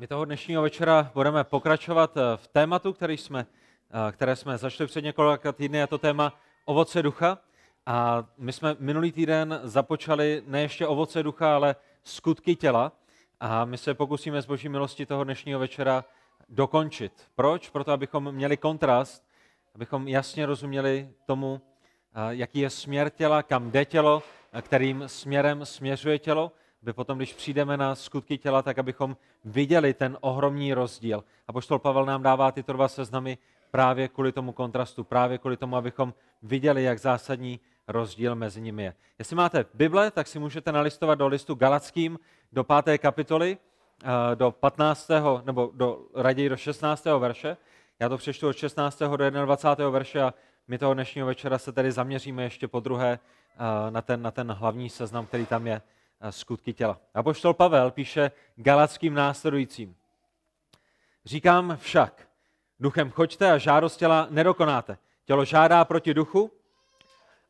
My toho dnešního večera budeme pokračovat eh, v tématu, který jsme, eh, které jsme začali před několika týdny, je to téma ovoce ducha. A my jsme minulý týden započali ne ještě ovoce ducha, ale skutky těla. A my se pokusíme z boží milosti toho dnešního večera dokončit. Proč? Proto, abychom měli kontrast, abychom jasně rozuměli tomu, eh, jaký je směr těla, kam jde tělo, kterým směrem směřuje tělo aby potom, když přijdeme na skutky těla, tak abychom viděli ten ohromný rozdíl. A poštol Pavel nám dává tyto dva seznamy právě kvůli tomu kontrastu, právě kvůli tomu, abychom viděli, jak zásadní rozdíl mezi nimi je. Jestli máte Bible, tak si můžete nalistovat do listu Galackým do páté kapitoly, eh, do 15. nebo do, raději do 16. verše. Já to přečtu od 16. do 21. verše a my toho dnešního večera se tedy zaměříme ještě po druhé eh, na ten, na ten hlavní seznam, který tam je skutky těla. A poštol Pavel píše galackým následujícím. Říkám však, duchem choďte a žádost těla nedokonáte. Tělo žádá proti duchu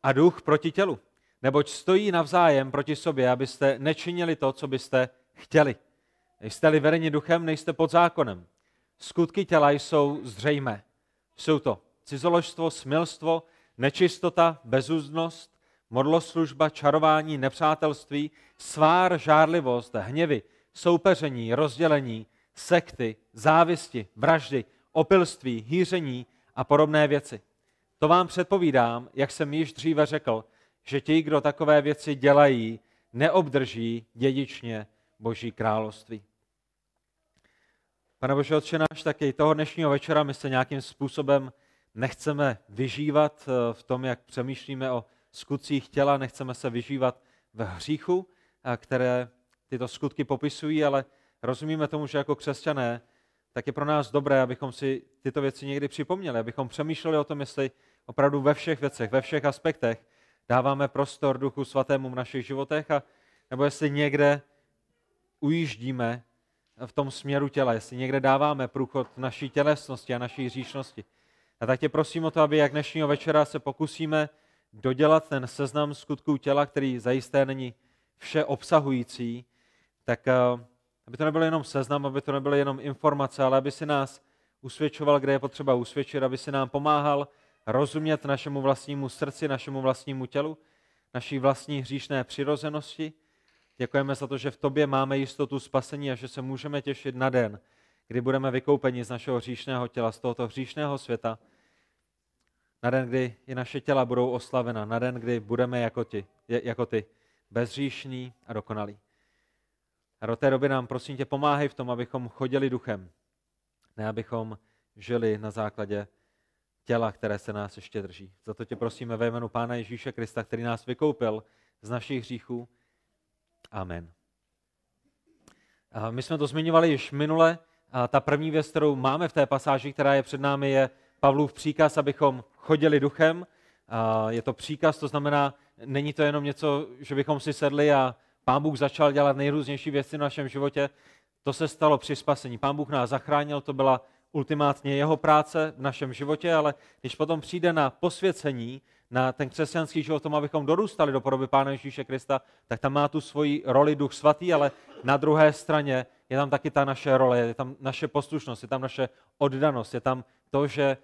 a duch proti tělu. Neboť stojí navzájem proti sobě, abyste nečinili to, co byste chtěli. Jste-li vedeni duchem, nejste pod zákonem. Skutky těla jsou zřejmé. Jsou to cizoložstvo, smilstvo, nečistota, bezúznost, modloslužba, čarování, nepřátelství, svár, žárlivost, hněvy, soupeření, rozdělení, sekty, závisti, vraždy, opilství, hýření a podobné věci. To vám předpovídám, jak jsem již dříve řekl, že ti, kdo takové věci dělají, neobdrží dědičně Boží království. Pane Bože, Otče náš, taky toho dnešního večera my se nějakým způsobem nechceme vyžívat eh, v tom, jak přemýšlíme o skutcích těla, nechceme se vyžívat v hříchu, které tyto skutky popisují, ale rozumíme tomu, že jako křesťané, tak je pro nás dobré, abychom si tyto věci někdy připomněli, abychom přemýšleli o tom, jestli opravdu ve všech věcech, ve všech aspektech dáváme prostor Duchu Svatému v našich životech, a, nebo jestli někde ujíždíme v tom směru těla, jestli někde dáváme průchod naší tělesnosti a naší hříšnosti. A tak tě prosím o to, aby jak dnešního večera se pokusíme dodělat ten seznam skutků těla, který zajisté není vše obsahující, tak eh, aby to nebyl jenom seznam, aby to nebyly jenom informace, ale aby si nás usvědčoval, kde je potřeba usvědčit, aby si nám pomáhal rozumět našemu vlastnímu srdci, našemu vlastnímu tělu, naší vlastní hříšné přirozenosti. Děkujeme za to, že v tobě máme jistotu spasení a že se můžeme těšit na den, kdy budeme vykoupeni z našeho hříšného těla, z tohoto hříšného světa na den, kdy i naše těla budou oslavena, na den, kdy budeme jako, ti, jako ty, bezříšní a dokonalí. A do té doby nám prosím tě pomáhej v tom, abychom chodili duchem, ne abychom žili na základě těla, které se nás ještě drží. Za to tě prosíme ve jménu Pána Ježíše Krista, který nás vykoupil z našich hříchů. Amen. A my jsme to zmiňovali již minule. A ta první věc, kterou máme v té pasáži, která je před námi, je Pavlův příkaz, abychom chodili duchem. Je to příkaz, to znamená, není to jenom něco, že bychom si sedli a pán Bůh začal dělat nejrůznější věci v našem životě. To se stalo při spasení. Pán Bůh nás zachránil, to byla ultimátně jeho práce v našem životě, ale když potom přijde na posvěcení, na ten křesťanský život, tomu, abychom dorůstali do podoby Pána Ježíše Krista, tak tam má tu svoji roli Duch Svatý, ale na druhé straně je tam taky ta naše role, je tam naše poslušnost, je tam naše oddanost, je tam to, že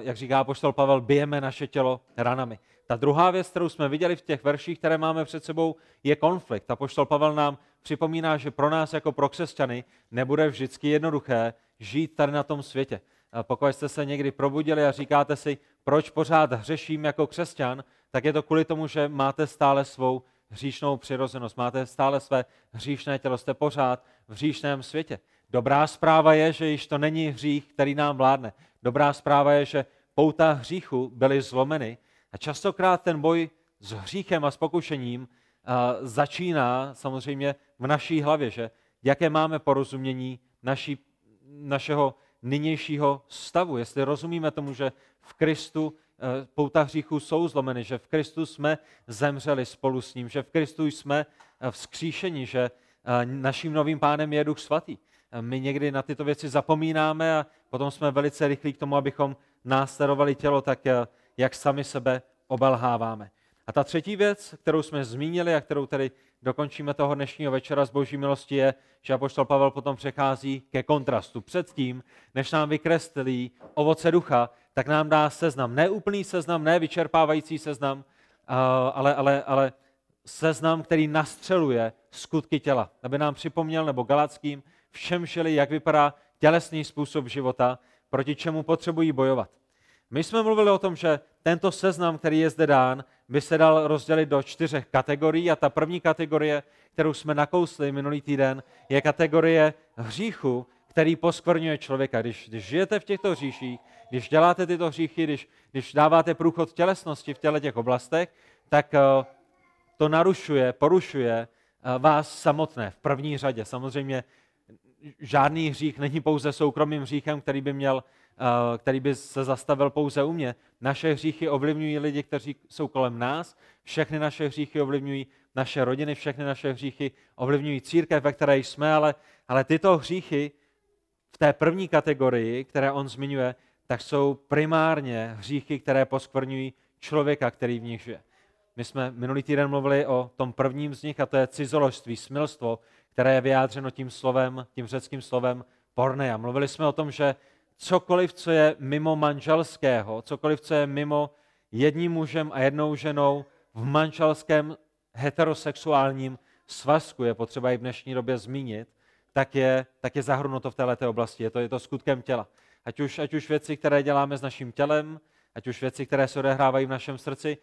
jak říká poštol Pavel, bijeme naše tělo ranami. Ta druhá věc, kterou jsme viděli v těch verších, které máme před sebou, je konflikt. A poštol Pavel nám připomíná, že pro nás jako pro křesťany nebude vždycky jednoduché žít tady na tom světě. Pokud jste se někdy probudili a říkáte si, proč pořád hřeším jako křesťan, tak je to kvůli tomu, že máte stále svou hříšnou přirozenost, máte stále své hříšné tělo, jste pořád v hříšném světě. Dobrá zpráva je, že již to není hřích, který nám vládne. Dobrá zpráva je, že pouta hříchu byly zlomeny a častokrát ten boj s hříchem a s pokušením začíná samozřejmě v naší hlavě, že? Jaké máme porozumění naší, našeho nynějšího stavu, jestli rozumíme tomu, že v Kristu e, pouta hříchů jsou zlomeny, že v Kristu jsme zemřeli spolu s ním, že v Kristu jsme e, vzkříšeni, že e, naším novým pánem je Duch Svatý my někdy na tyto věci zapomínáme a potom jsme velice rychlí k tomu, abychom následovali tělo tak, eh, jak sami sebe obelháváme. A ta třetí věc, kterou jsme zmínili a kterou tedy dokončíme toho dnešního večera z boží milosti je, že apoštol Pavel potom přechází ke kontrastu. Předtím, než nám vykreslí ovoce ducha, tak nám dá seznam, ne úplný seznam, ne vyčerpávající seznam, ale, ale, ale seznam, který nastřeluje skutky těla, aby nám připomněl, nebo galackým, všem žili, jak vypadá tělesný způsob života, proti čemu potřebují bojovat. My jsme mluvili o tom, že tento seznam, který je zde dán, by se dal rozdělit do čtyřech kategorií a ta první kategorie, kterou jsme nakousli minulý týden, je kategorie hříchu, který poskvrňuje člověka. Když, když žijete v těchto hříších, když děláte tyto hříchy, když, když dáváte průchod tělesnosti v těle těch oblastech, tak eh, to narušuje, porušuje eh, vás samotné v první řadě. Samozřejmě žádný hřích není pouze soukromým hříchem, který by měl Eh, který by se zastavil pouze u mě. Naše hříchy ovlivňují lidi, kteří jsou kolem nás, všechny naše hříchy ovlivňují naše rodiny, všechny naše hříchy ovlivňují církev, ve které jsme, ale, ale tyto hříchy v té první kategorii, které on zmiňuje, tak jsou primárně hříchy, které poskvrňují člověka, který v nich žije. My jsme minulý týden mluvili o tom prvním z nich, a to je cizoložství, smilstvo, které je vyjádřeno tím slovem, tím řeckým slovem porneia. Mluvili jsme o tom, že cokoliv, co je mimo manželského, cokoliv, co je mimo jedním mužem a jednou ženou v manželském heterosexuálním svazku, je potřeba i v dnešní době zmínit, tak je, tak je zahrnuto v této oblasti. Je to, je to skutkem těla. Ať už, ať už věci, které děláme s naším tělem, ať už věci, které se odehrávají v našem srdci.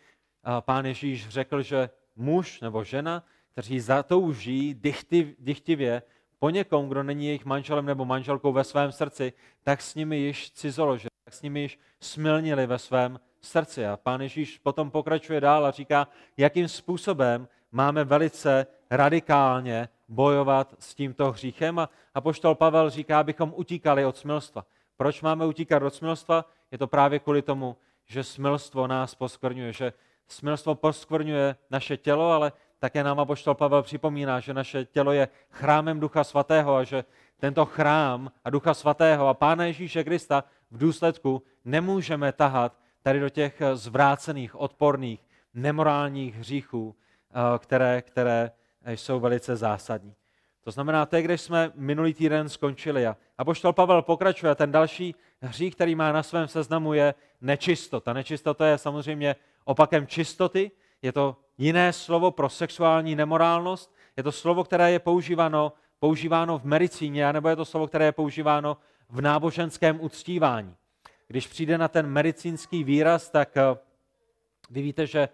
Pán Ježíš řekl, že muž nebo žena, kteří zatouží dychtiv, dychtivě po někom, kdo není jejich manželem nebo manželkou ve svém srdci, tak s nimi již cizoložili, tak s nimi již smilnili ve svém srdci. A pán Ježíš potom pokračuje dál a říká, jakým způsobem máme velice radikálně bojovat s tímto hříchem. A poštol Pavel říká, abychom utíkali od smilstva. Proč máme utíkat od smilstva? Je to právě kvůli tomu, že smilstvo nás poskvrňuje, že smilstvo poskvrňuje naše tělo, ale také nám apoštol Pavel připomíná, že naše tělo je chrámem Ducha Svatého a že tento chrám a Ducha Svatého a Pána Ježíše Krista v důsledku nemůžeme tahat tady do těch zvrácených, odporných, nemorálních hříchů, eh, které, které jsou velice zásadní. To znamená, to je, když jsme minulý týden skončili. A apoštol Pavel pokračuje. Ten další hřích, který má na svém seznamu, je nečistota. Nečistota je samozřejmě opakem čistoty. Je to jiné slovo pro sexuální nemorálnost. Je to slovo, které je používáno, používáno v medicíně, nebo je to slovo, které je používáno v náboženském uctívání. Když přijde na ten medicínský výraz, tak eh, vy víte, že eh,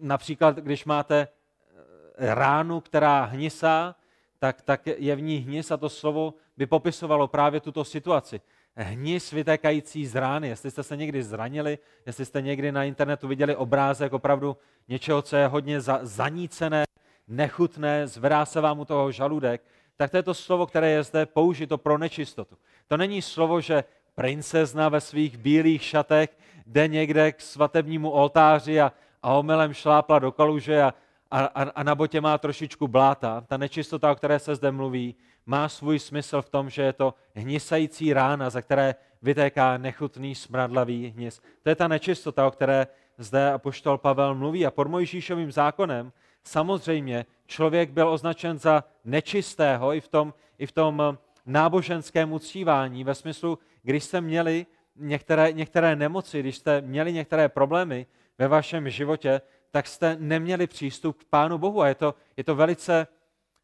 například, když máte eh, ránu, která hnisá, tak, tak je v ní hnis a to slovo by popisovalo právě tuto situaci hnis vytékající z rány. Jestli jste se někdy zranili, jestli jste někdy na internetu viděli obrázek opravdu něčeho, co je hodně za, zanícené, nechutné, zvedá se vám u toho žaludek, tak to je to slovo, které je zde použito pro nečistotu. To není slovo, že princezna ve svých bílých šatech jde někde k svatebnímu oltáři a, a omylem šlápla do kaluže a, a, a na botě má trošičku bláta. Ta nečistota, o které se zde mluví, má svůj smysl v tom, že je to hnisající rána, za které vytéká nechutný smradlavý hnis. To je ta nečistota, o které zde apoštol Pavel mluví. A pod Mojžíšovým zákonem samozřejmě člověk byl označen za nečistého i v tom, i v tom náboženském uctívání, ve smyslu, když jste měli některé, některé nemoci, když jste měli některé problémy ve vašem životě, tak jste neměli přístup k Pánu Bohu. A je to, je to velice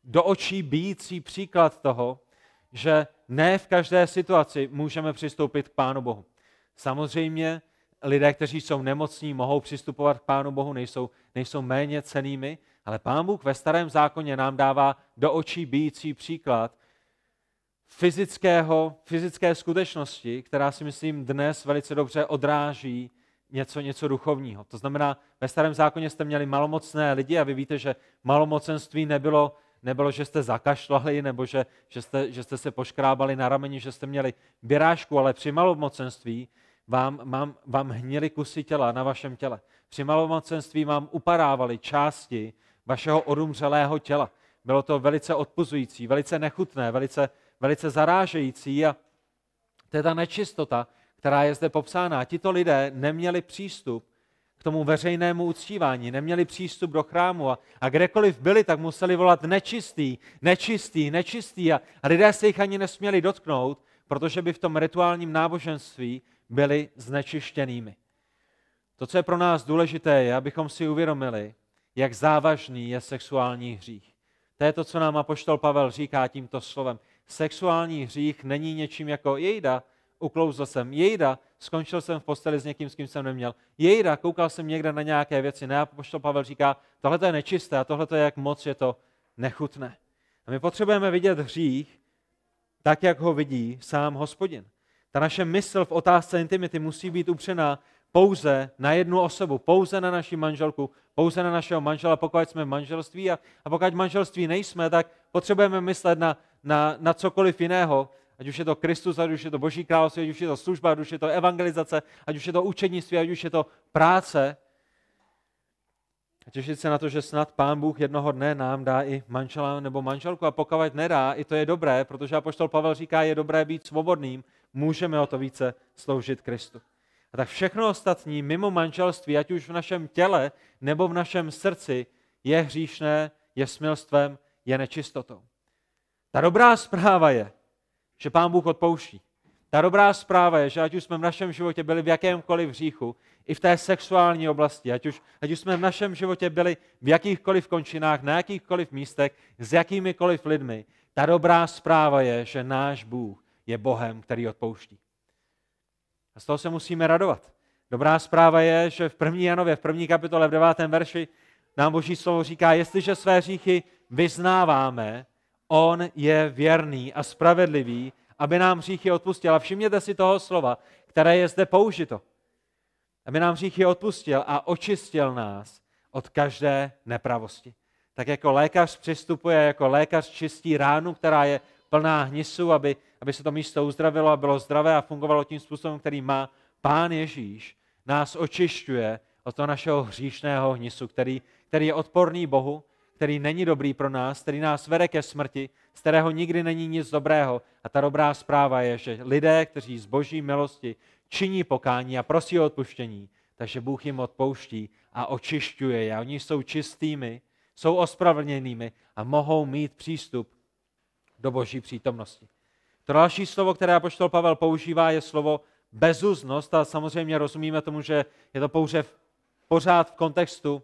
do očí bíjící příklad toho, že ne v každé situaci můžeme přistoupit k Pánu Bohu. Samozřejmě lidé, kteří jsou nemocní, mohou přistupovat k Pánu Bohu, nejsou, nejsou méně cenými, ale Pán Bůh ve starém zákoně nám dává do očí bíjící příklad fyzického, fyzické skutečnosti, která si myslím dnes velice dobře odráží něco, něco duchovního. To znamená, ve starém zákoně jste měli malomocné lidi a vy víte, že malomocenství nebylo nebylo, že jste zakašlali, nebo že, že, jste, že jste se poškrábali na rameni, že jste měli běrážku, ale při malomocenství vám, vám, vám hnili kusy těla na vašem těle. Při malomocenství vám upadávali části vašeho odumřelého těla. Bylo to velice odpuzující, velice nechutné, velice, velice zarážející a to je ta nečistota, která je zde popsána. Tito lidé neměli přístup k tomu veřejnému uctívání, neměli přístup do chrámu a, a kdekoliv byli, tak museli volat nečistý, nečistý, nečistý a, a lidé se jich ani nesměli dotknout, protože by v tom rituálním náboženství byli znečištěnými. To, co je pro nás důležité, je, abychom si uvědomili, jak závažný je sexuální hřích. To je to, co nám apoštol Pavel říká tímto slovem. Sexuální hřích není něčím jako jejda, uklouzl jsem, jejda, skončil jsem v posteli s někým, s kým jsem neměl. Jejda, koukal jsem někde na nějaké věci. Ne, apoštol Pavel říká, tohle je nečisté a tohle je, jak moc je to nechutné. A my potřebujeme vidět hřích tak, jak ho vidí sám hospodin. Ta naše mysl v otázce intimity musí být upřená pouze na jednu osobu, pouze na naši manželku, pouze na našeho manžela, pokud jsme v manželství a, a pokud manželství nejsme, tak potřebujeme myslet na, na, na cokoliv jiného, ať už je to Kristus, ať už je to Boží království, ať už je to služba, ať už je to evangelizace, ať už je to učednictví, ať už je to práce. A těšit se na to, že snad Pán Bůh jednoho dne nám dá i manžela nebo manželku a pokud nedá, i to je dobré, protože apoštol Pavel říká, je dobré být svobodným, můžeme o to více sloužit Kristu. A tak všechno ostatní mimo manželství, ať už v našem těle nebo v našem srdci, je hříšné, je smilstvem, je nečistotou. Ta dobrá zpráva je, že Pán Bůh odpouští. Ta dobrá zpráva je, že ať už jsme v našem životě byli v jakémkoliv hříchu, i v té sexuální oblasti, ať už, ať už jsme v našem životě byli v jakýchkoliv končinách, na jakýchkoliv místech, s jakýmikoliv lidmi, ta dobrá zpráva je, že náš Bůh je Bohem, který odpouští. A z toho se musíme radovat. Dobrá zpráva je, že v první Janově, v první kapitole, v devátém verši nám Boží slovo říká, jestliže své hříchy vyznáváme, on je věrný a spravedlivý, aby nám hříchy odpustil. A všimněte si toho slova, které je zde použito. Aby nám hříchy odpustil a očistil nás od každé nepravosti. Tak jako lékař přistupuje, jako lékař čistí ránu, která je plná hnisu, aby, aby se to místo uzdravilo a bylo zdravé a fungovalo tím způsobem, který má Pán Ježíš, nás očišťuje od toho našeho hříšného hnisu, který, který je odporný Bohu, který není dobrý pro nás, který nás vede ke smrti, z kterého nikdy není nic dobrého. A ta dobrá zpráva je, že lidé, kteří z boží milosti činí pokání a prosí o odpuštění, takže Bůh jim odpouští a očišťuje je. Oni jsou čistými, jsou ospravedlněnými a mohou mít přístup do boží přítomnosti. To další slovo, které apoštol Pavel používá, je slovo bezuznost a samozřejmě rozumíme tomu, že je to pouze v, pořád v kontextu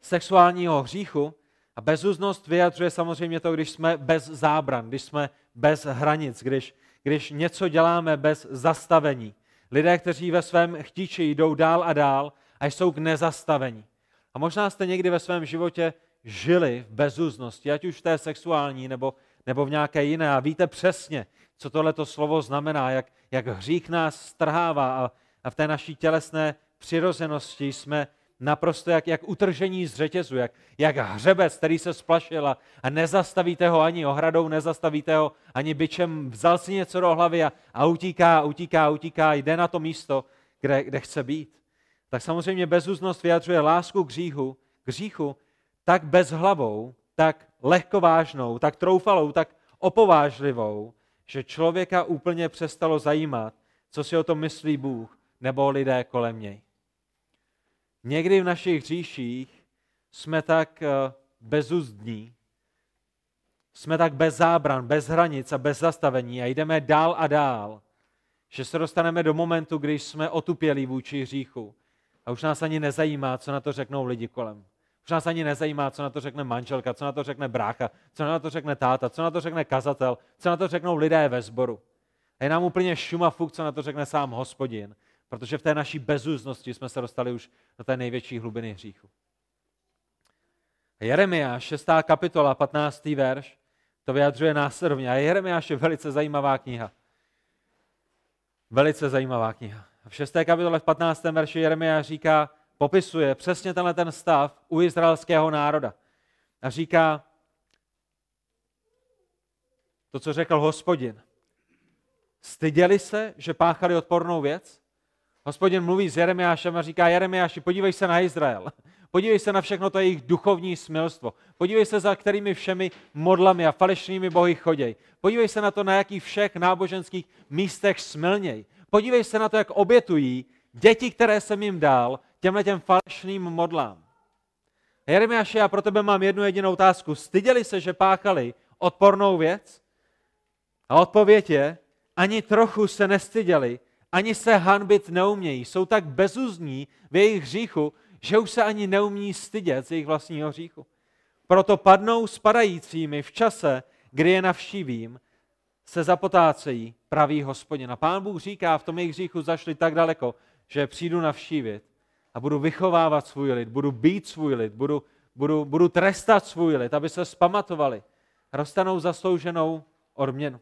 sexuálního hříchu a bezuznost vyjadřuje samozřejmě to, když jsme bez zábran, když jsme bez hranic, když, když něco děláme bez zastavení. Lidé, kteří ve svém chtíči jdou dál a dál a jsou k nezastavení. A možná jste někdy ve svém životě žili v bezuznosti, ať už v té sexuální nebo, nebo v nějaké jiné. A víte přesně, co tohleto slovo znamená, jak, jak hřích nás strhává a, a v té naší tělesné přirozenosti jsme naprosto jak, jak utržení z řetězu, jak, jak hřebec, který se splašil a, nezastavíte ho ani ohradou, nezastavíte ho ani byčem, vzal si něco do hlavy a, a utíká, utíká, utíká, jde na to místo, kde, kde chce být. Tak samozřejmě bezúznost vyjadřuje lásku k hříchu, k hříchu tak bezhlavou, tak lehkovážnou, tak troufalou, tak opovážlivou, že člověka úplně přestalo zajímat, co si o tom myslí Bůh nebo lidé kolem něj. Někdy v našich hříších jsme tak eh, bezuzdní, jsme tak bez zábran, bez hranic a bez zastavení a jdeme dál a dál, že se dostaneme do momentu, kdy jsme otupělí vůči hříchu a už nás ani nezajímá, co na to řeknou lidi kolem. Už nás ani nezajímá, co na to řekne manželka, co na to řekne brácha, co na to řekne táta, co na to řekne kazatel, co na to řeknou lidé ve sboru. A je nám úplně šuma fuk, co na to řekne sám hospodin, protože v té naší bezúznosti jsme se dostali už do té největší hlubiny hříchu. Jeremia, 6. kapitola, 15. verš, to vyjadřuje následovně. A Jeremiáš je velice zajímavá kniha. Velice zajímavá kniha. V 6. kapitole v 15. verši Jeremia říká, popisuje přesně tenhle ten stav u izraelského národa. A říká to, co řekl hospodin. Styděli se, že páchali odpornou věc? Hospodin mluví s Jeremiášem a říká, Jeremiáši, podívej se na Izrael. Podívej se na všechno to jejich duchovní smilstvo. Podívej se, za kterými všemi modlami a falešnými bohy choděj. Podívej se na to, na jakých všech náboženských místech smilněj. Podívej se na to, jak obětují děti, které jsem jim dal, těmhle těm falešným modlám. Jeremiáši, já pro tebe mám jednu jedinou otázku. Styděli se, že páchali odpornou věc? A odpověď je, ani trochu se nestyděli, ani se hanbit neumějí. Jsou tak bezuzní v jejich hříchu, že už se ani neumí stydět z jejich vlastního hříchu. Proto padnou spadajícími v čase, kdy je navštívím, se zapotácejí pravý hospodin. A pán Bůh říká, v tom jejich hříchu zašli tak daleko, že přijdu navštívit a budu vychovávat svůj lid, budu být svůj lid, budu, budu, budu trestat svůj lid, aby se spamatovali. Rostanou zaslouženou odměnu.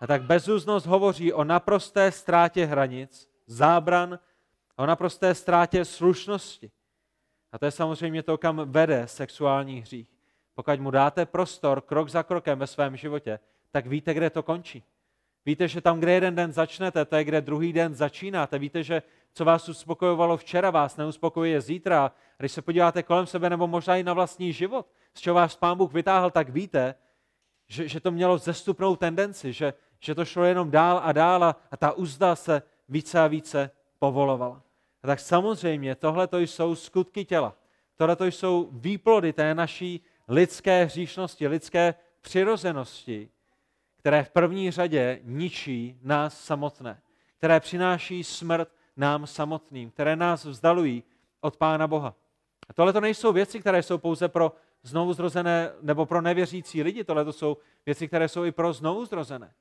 A tak bezúznost hovoří o naprosté ztrátě hranic, zábran, o naprosté ztrátě slušnosti. A to je samozřejmě to, kam vede sexuální hřích. Pokud mu dáte prostor krok za krokem ve svém životě, tak víte, kde to končí. Víte, že tam, kde jeden den začnete, to je, kde druhý den začínáte. Víte, že co vás uspokojovalo včera, vás neuspokojuje zítra. Když se podíváte kolem sebe, nebo možná i na vlastní život, z čeho vás Pán Bůh vytáhl, tak víte, že, že to mělo zestupnou tendenci, že, že to šlo jenom dál a dál a, ta uzda se více a více povolovala. A tak samozřejmě tohle to jsou skutky těla. Tohle to jsou výplody té naší lidské hříšnosti, lidské přirozenosti, které v první řadě ničí nás samotné, které přináší smrt nám samotným, které nás vzdalují od Pána Boha. A tohle to nejsou věci, které jsou pouze pro znovu zrozené nebo pro nevěřící lidi, tohle to jsou věci, které jsou i pro znovu zrozené.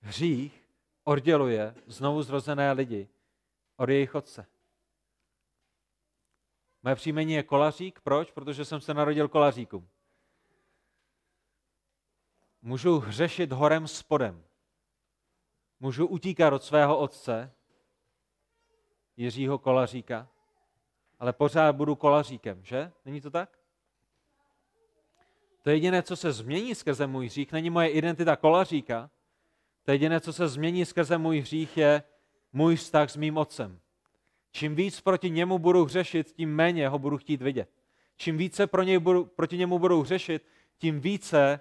Hřích odděluje znovu zrozené lidi od jejich otce. Moje příjmení je Kolařík. Proč? Protože jsem se narodil Kolaříkům. Můžu hřešit horem spodem. Můžu utíkat od svého otce, Jiřího Kolaříka, ale pořád budu kolaříkem, že? Není to tak? To jediné, co se změní skrze můj hřích, není moje identita kolaříka. To jediné, co se změní skrze můj hřích, je můj vztah s mým otcem. Čím víc proti němu budu hřešit, tím méně ho budu chtít vidět. Čím více pro něj budu, proti němu budu hřešit, tím více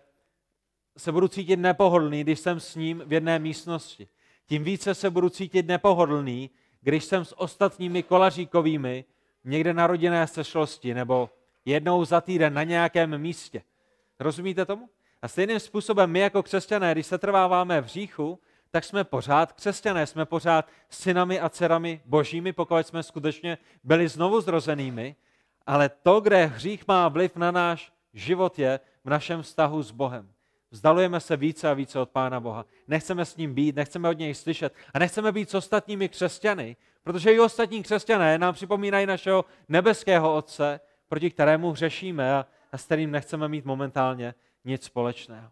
se budu cítit nepohodlný, když jsem s ním v jedné místnosti. Tím více se budu cítit nepohodlný, když jsem s ostatními kolaříkovými někde na rodinné sešlosti nebo jednou za týden na nějakém místě. Rozumíte tomu? A stejným způsobem my jako křesťané, když se trváváme v říchu, tak jsme pořád křesťané, jsme pořád synami a dcerami božími, pokud jsme skutečně byli znovu zrozenými, ale to, kde hřích má vliv na náš život, je v našem vztahu s Bohem. Vzdalujeme se více a více od Pána Boha. Nechceme s ním být, nechceme od něj slyšet a nechceme být s ostatními křesťany, protože i ostatní křesťané nám připomínají našeho nebeského Otce, proti kterému hřešíme a, a s kterým nechceme mít momentálně nic společného.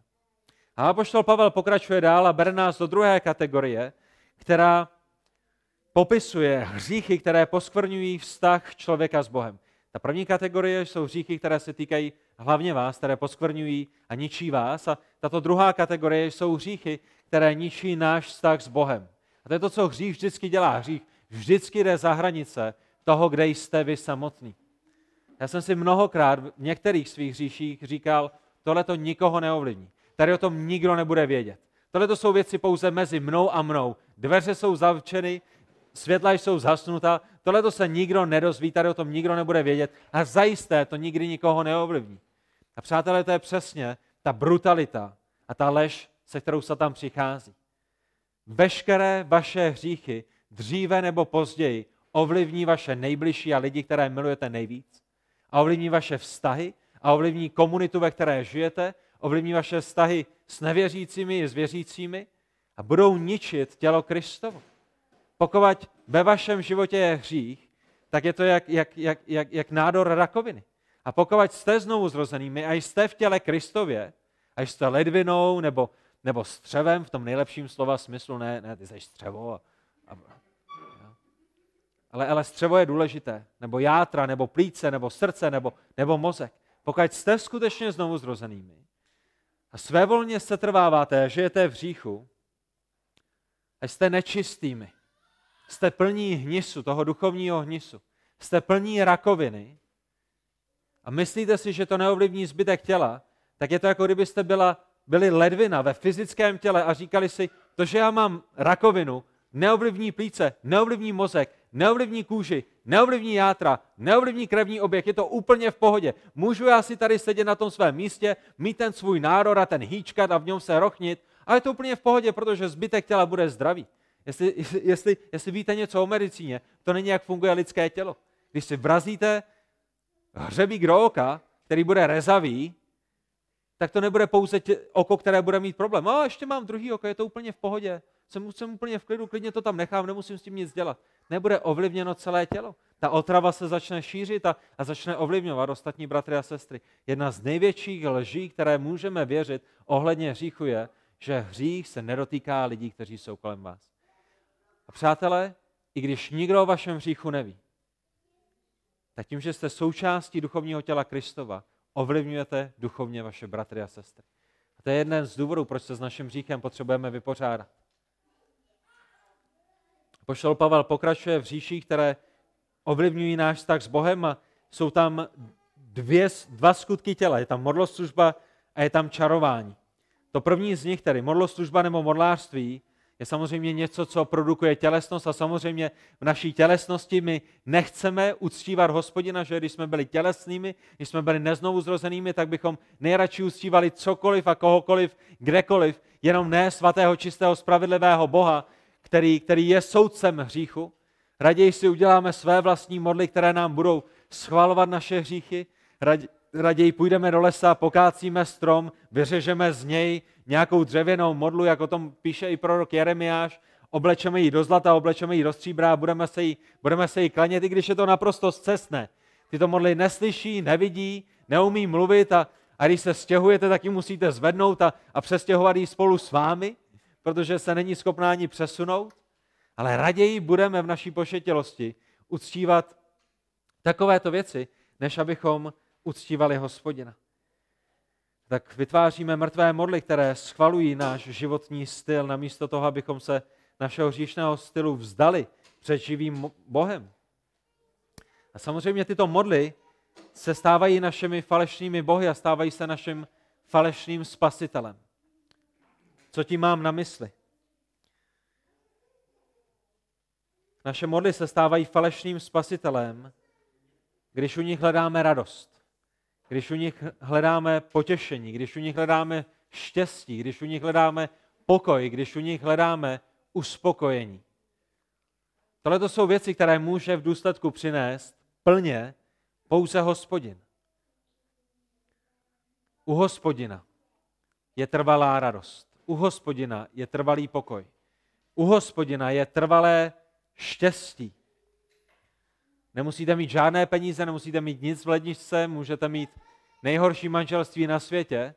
A apoštol Pavel pokračuje dál a bere nás do druhé kategorie, která popisuje hříchy, které poskvrňují vztah člověka s Bohem. Ta první kategorie jsou hříchy, které se týkají hlavně vás, které poskvrňují a ničí vás. A tato druhá kategorie jsou hříchy, které ničí náš vztah s Bohem. A to je to, co hřích vždycky dělá. Hřích vždycky jde za hranice toho, kde jste vy samotný. Já jsem si mnohokrát v některých svých hříších říkal, tohle to nikoho neovlivní. Tady o tom nikdo nebude vědět. Tohle to jsou věci pouze mezi mnou a mnou. Dveře jsou zavčeny, světla jsou zhasnuta, tohle to se nikdo nedozví, tady o tom nikdo nebude vědět a zajisté to nikdy nikoho neovlivní. A přátelé, to je přesně ta brutalita a ta lež, se kterou se tam přichází. Veškeré vaše hříchy dříve nebo později ovlivní vaše nejbližší a lidi, které milujete nejvíc. A ovlivní vaše vztahy a ovlivní komunitu, ve které žijete, ovlivní vaše vztahy s nevěřícími i s věřícími a budou ničit tělo Kristovo. Pokud ve vašem životě je hřích, tak je to jak, jak, jak, jak, jak nádor rakoviny. A pokud jste znovu zrozenými a jste v těle Kristově, a jste ledvinou nebo, nebo střevem, v tom nejlepším slova smyslu, ne, ne ty jsi střevo. A, a, ale, ale střevo je důležité, nebo játra, nebo plíce, nebo srdce, nebo, nebo mozek. Pokud jste skutečně znovu zrozenými a svévolně se trváváte žijete v říchu, a jste nečistými, jste plní hnisu, toho duchovního hnisu, jste plní rakoviny a myslíte si, že to neovlivní zbytek těla, tak je to jako kdybyste byla, byli ledvina ve fyzickém těle a říkali si, to, že já mám rakovinu, neovlivní plíce, neovlivní mozek, neovlivní kůži, neovlivní játra, neovlivní krevní oběh, je to úplně v pohodě. Můžu já si tady sedět na tom svém místě, mít ten svůj národ a ten hýčkat a v něm se rochnit a je to úplně v pohodě, protože zbytek těla bude zdravý. Jestli, jestli, jestli víte něco o medicíně, to není, jak funguje lidské tělo. Když si vrazíte hřebík do oka, který bude rezavý, tak to nebude pouze tě, oko, které bude mít problém. A ještě mám druhý oko, je to úplně v pohodě. Jsem, jsem úplně v klidu, klidně to tam nechám, nemusím s tím nic dělat. Nebude ovlivněno celé tělo. Ta otrava se začne šířit a, a začne ovlivňovat ostatní bratry a sestry. Jedna z největších lží, které můžeme věřit ohledně hříchu je, že hřích se nedotýká lidí, kteří jsou kolem vás. A přátelé, i když nikdo o vašem hříchu neví, tak tím, že jste součástí duchovního těla Kristova, ovlivňujete duchovně vaše bratry a sestry. A to je jeden z důvodů, proč se s naším hříchem potřebujeme vypořádat. Poštol Pavel pokračuje v říších, které ovlivňují náš vztah s Bohem a jsou tam dvě, dva skutky těla. Je tam modloslužba a je tam čarování. To první z nich, tedy modloslužba nebo modlářství, je samozřejmě něco, co produkuje tělesnost a samozřejmě v naší tělesnosti my nechceme uctívat hospodina, že když jsme byli tělesnými, když jsme byli neznovu zrozenými, tak bychom nejradši uctívali cokoliv a kohokoliv, kdekoliv, jenom ne svatého, čistého, spravedlivého Boha, který, který je soudcem hříchu. Raději si uděláme své vlastní modly, které nám budou schvalovat naše hříchy. Raději půjdeme do lesa, pokácíme strom, vyřežeme z něj nějakou dřevěnou modlu, jak o tom píše i prorok Jeremiáš, oblečeme ji do zlata, oblečeme ji do stříbra a budeme se jí, budeme se jí klanět, i když je to naprosto zcestné. Tyto modly neslyší, nevidí, neumí mluvit a, a když se stěhujete, tak ji musíte zvednout a, a přestěhovat ji spolu s vámi, protože se není schopná ani přesunout. Ale raději budeme v naší pošetělosti uctívat takovéto věci, než abychom uctívali hospodina tak vytváříme mrtvé modly, které schvalují náš životní styl, namísto toho, abychom se našeho hříšného stylu vzdali před živým Bohem. A samozřejmě tyto modly se stávají našimi falešnými bohy a stávají se naším falešným spasitelem. Co tím mám na mysli? Naše modly se stávají falešným spasitelem, když u nich hledáme radost když u nich hledáme potěšení, když u nich hledáme štěstí, když u nich hledáme pokoj, když u nich hledáme uspokojení. Tohle to jsou věci, které může v důsledku přinést plně pouze hospodin. U hospodina je trvalá radost. U hospodina je trvalý pokoj. U hospodina je trvalé štěstí. Nemusíte mít žádné peníze, nemusíte mít nic v ledničce, můžete mít nejhorší manželství na světě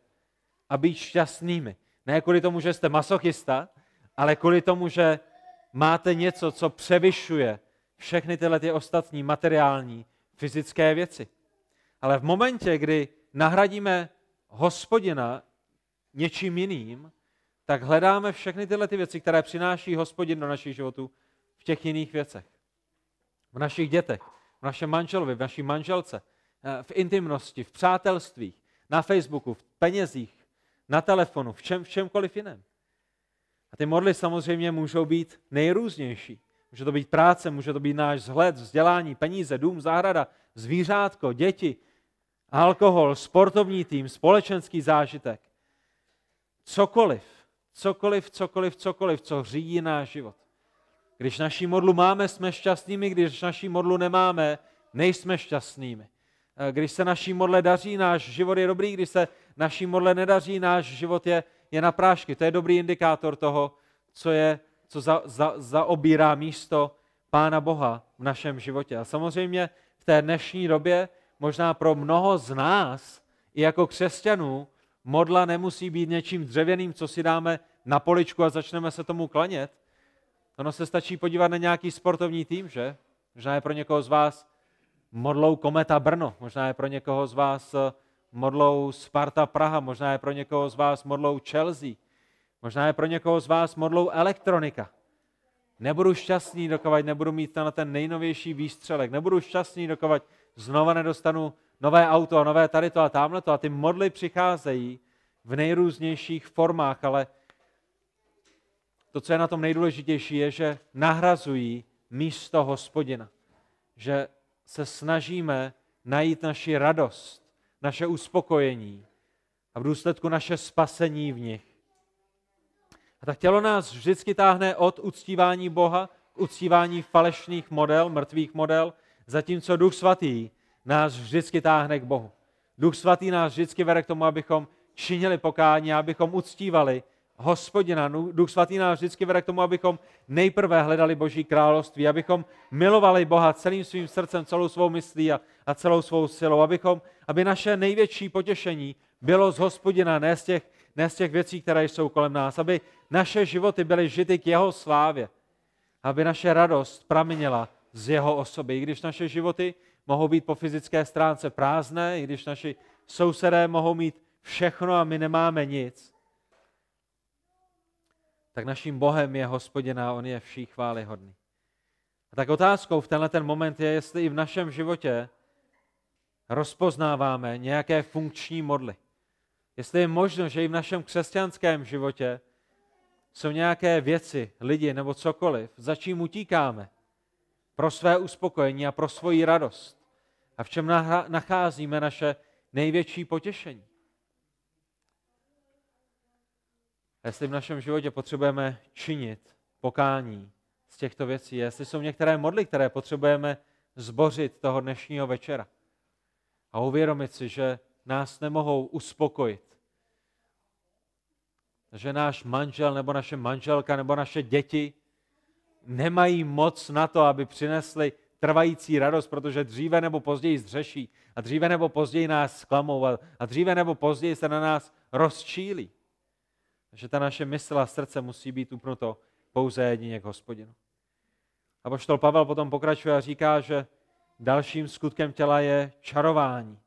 a být šťastnými. Ne kvůli tomu, že jste masochista, ale kvůli tomu, že máte něco, co převyšuje všechny tyhle ty ostatní materiální, fyzické věci. Ale v momentě, kdy nahradíme hospodina něčím jiným, tak hledáme všechny tyhle ty věci, které přináší hospodin do našich životů v těch jiných věcech v našich dětech, v našem manželovi, v naší manželce, eh, v intimnosti, v přátelstvích, na Facebooku, v penězích, na telefonu, v, čem, v čemkoliv jiném. A ty modly samozřejmě můžou být nejrůznější. Může to být práce, může to být náš vzhled, vzdělání, peníze, dům, zahrada, zvířátko, děti, alkohol, sportovní tým, společenský zážitek. Cokoliv, cokoliv, cokoliv, cokoliv, co řídí náš život. Když naší modlu máme, jsme šťastnými, když naší modlu nemáme, nejsme šťastnými. Eh, když se naší modle daří, náš život je dobrý, když se naší modle nedaří, náš život je, je na prášky. To je dobrý indikátor toho, co, je, co za, za, zaobírá místo Pána Boha v našem životě. A samozřejmě v té dnešní době možná pro mnoho z nás, i jako křesťanů, modla nemusí být něčím dřevěným, co si dáme na poličku a začneme se tomu klanět, Ono se stačí podívat na nějaký sportovní tým, že? Možná je pro někoho z vás modlou Kometa Brno, možná je pro někoho z vás eh, modlou Sparta Praha, možná je pro někoho z vás modlou Chelsea, možná je pro někoho z vás modlou elektronika. Nebudu šťastný, dokovat nebudu mít na ten nejnovější výstřelek, nebudu šťastný, dokovat znova nedostanu nové auto a nové tady to a tamhle to. A ty modly přicházejí v nejrůznějších formách, ale to, co je na tom nejdůležitější, je, že nahrazují místo hospodina. Že se snažíme najít naši radost, naše uspokojení a v důsledku naše spasení v nich. A tak tělo nás vždycky táhne od uctívání Boha k uctívání falešných model, mrtvých model, zatímco Duch Svatý nás vždycky táhne k Bohu. Duch Svatý nás vždycky vede k tomu, abychom činili pokání, abychom uctívali hospodina. Duch Svatý nás vždycky vede k tomu, abychom nejprve hledali Boží království, abychom milovali Boha celým svým srdcem, celou svou myslí a, a celou svou silou, abychom, aby naše největší potěšení bylo z hospodina, ne z, těch, ne z těch věcí, které jsou kolem nás, aby naše životy byly žity k jeho slávě, aby naše radost pramenila z jeho osoby. I když naše životy mohou být po fyzické stránce prázdné, i když naši sousedé mohou mít všechno a my nemáme nic, tak naším Bohem je hospodina, on je vší chvály hodný. A tak otázkou v tenhle ten moment je, jestli i v našem životě rozpoznáváme nějaké funkční modly. Jestli je možno, že i v našem křesťanském životě jsou nějaké věci, lidi nebo cokoliv, za čím utíkáme pro své uspokojení a pro svoji radost a v čem nacházíme naše největší potěšení. A jestli v našem životě potřebujeme činit pokání z těchto věcí, jestli jsou některé modly, které potřebujeme zbořit toho dnešního večera a uvědomit si, že nás nemohou uspokojit, že náš manžel nebo naše manželka nebo naše děti nemají moc na to, aby přinesli trvající radost, protože dříve nebo později zřeší a dříve nebo později nás zklamou a dříve nebo později se na nás rozčílí. Že ta naše mysl a srdce musí být upnuto pouze jedině k hospodinu. A poštol Pavel potom pokračuje a říká, že dalším skutkem těla je čarování.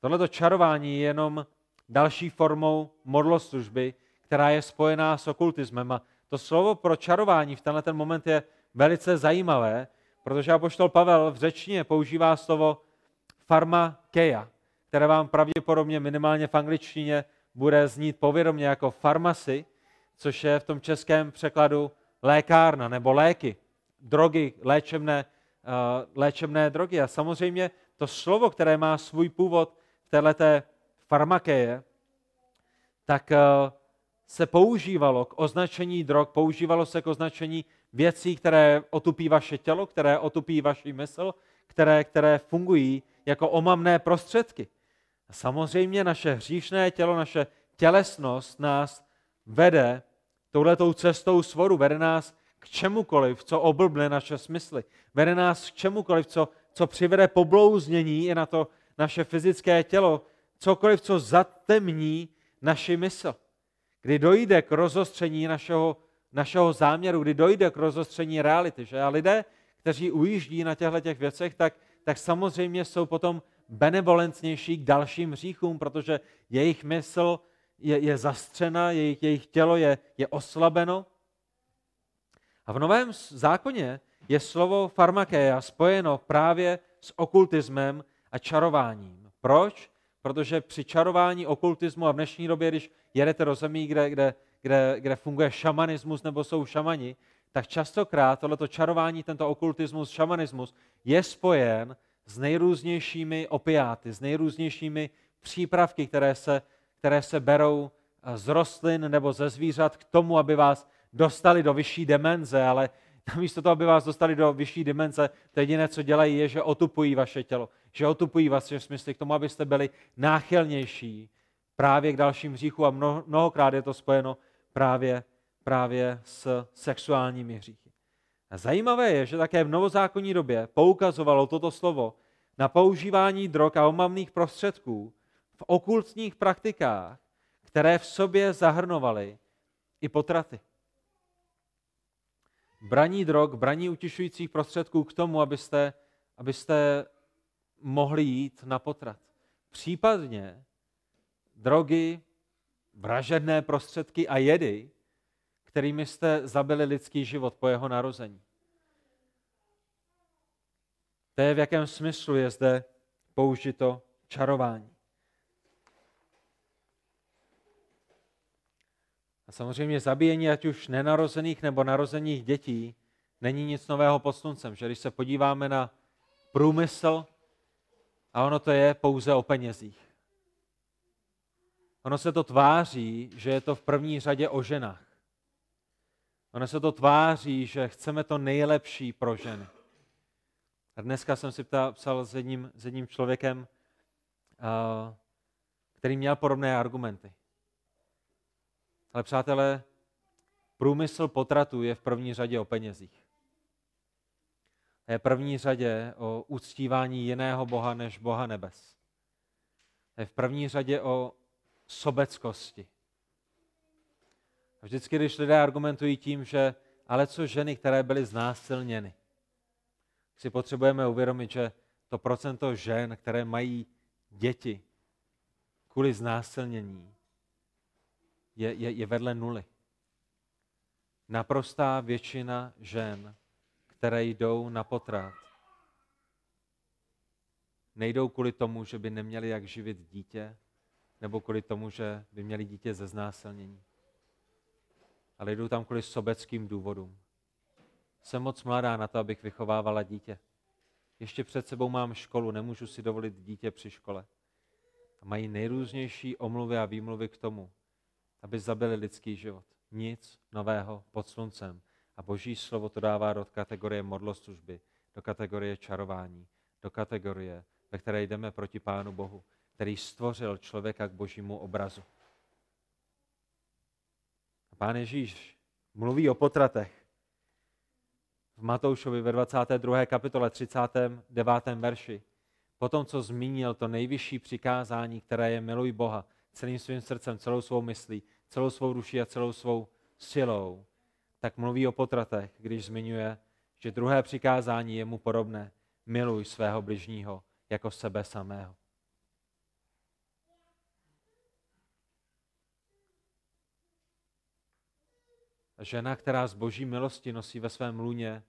Tohleto čarování je jenom další formou modloslužby, která je spojená s okultismem. A to slovo pro čarování v tenhle ten moment je velice zajímavé, protože apoštol Pavel v řečtině používá slovo farmakeia, které vám pravděpodobně minimálně v angličtině bude znít povědomě jako farmacy, což je v tom českém překladu lékárna nebo léky, drogy, léčebné, uh, léčebné drogy. A samozřejmě to slovo, které má svůj původ v této farmakeje, tak uh, se používalo k označení drog, používalo se k označení věcí, které otupí vaše tělo, které otupí vaši mysl, které, které fungují jako omamné prostředky. A samozřejmě naše hříšné tělo, naše tělesnost nás vede touhletou cestou svoru, vede nás k čemukoliv, co oblbne naše smysly. Vede nás k čemukoliv, co, co přivede poblouznění i na to naše fyzické tělo, cokoliv, co zatemní naši mysl. Kdy dojde k rozostření našeho, našeho záměru, kdy dojde k rozostření reality. Že? A lidé, kteří ujíždí na těchto těch věcech, tak, tak samozřejmě jsou potom benevolentnější k dalším hříchům, protože jejich mysl je, je zastřena, jejich, jejich tělo je, je oslabeno. A v Novém zákoně je slovo farmakeia spojeno právě s okultismem a čarováním. Proč? Protože při čarování okultismu a v dnešní době, když jedete do zemí, kde, kde, kde, kde funguje šamanismus nebo jsou šamani, tak častokrát tohleto čarování, tento okultismus, šamanismus je spojen s nejrůznějšími opiáty, s nejrůznějšími přípravky, které se, které se berou eh, z rostlin nebo ze zvířat k tomu, aby vás dostali do vyšší dimenze, ale namísto toho, aby vás dostali do vyšší dimenze, to jediné, co dělají, je, že otupují vaše tělo, že otupují vaše smysly k tomu, abyste byli náchylnější právě k dalším hříchu a mnoho, mnohokrát je to spojeno právě, právě s sexuálními hříchy. A zajímavé je, že také v novozákonní době poukazovalo toto slovo na používání drog a omamných prostředků v okultních praktikách, které v sobě zahrnovaly i potraty. Braní drog, braní utišujících prostředků k tomu, abyste, abyste mohli jít na potrat. Případně drogy, vražedné prostředky a jedy, kterými jste zabili lidský život po jeho narození. To je, v jakém smyslu je zde použito čarování. A samozřejmě zabíjení ať už nenarozených nebo narozených dětí není nic nového pod sluncem. Že když se podíváme na průmysl, a ono to je pouze o penězích. Ono se to tváří, že je to v první řadě o ženách. Ono se to tváří, že chceme to nejlepší pro ženy. A dneska jsem si psal s jedním, s jedním člověkem, který měl podobné argumenty. Ale přátelé, průmysl potratu je v první řadě o penězích. Je v první řadě o uctívání jiného Boha než Boha nebes. Je v první řadě o sobeckosti. Vždycky, když lidé argumentují tím, že ale co ženy, které byly znásilněny, si potřebujeme uvědomit, že to procento žen, které mají děti kvůli znásilnění, je, je, je vedle nuly. Naprostá většina žen, které jdou na potrat, nejdou kvůli tomu, že by neměli jak živit dítě, nebo kvůli tomu, že by měli dítě ze znásilnění. Ale jdou tam kvůli sobeckým důvodům. Jsem moc mladá na to, abych vychovávala dítě. Ještě před sebou mám školu, nemůžu si dovolit dítě při škole. A mají nejrůznější omluvy a výmluvy k tomu, aby zabili lidský život. Nic nového pod sluncem. A boží slovo to dává do kategorie modloslužby, do kategorie čarování, do kategorie, ve které jdeme proti Pánu Bohu, který stvořil člověka k božímu obrazu. A Pán Ježíš mluví o potratech v Matoušovi ve 22. kapitole 39. verši. Potom, co zmínil to nejvyšší přikázání, které je miluj Boha celým svým srdcem, celou svou myslí, celou svou duší a celou svou silou, tak mluví o potratech, když zmiňuje, že druhé přikázání je mu podobné. Miluj svého bližního jako sebe samého. Žena, která z boží milosti nosí ve svém lůně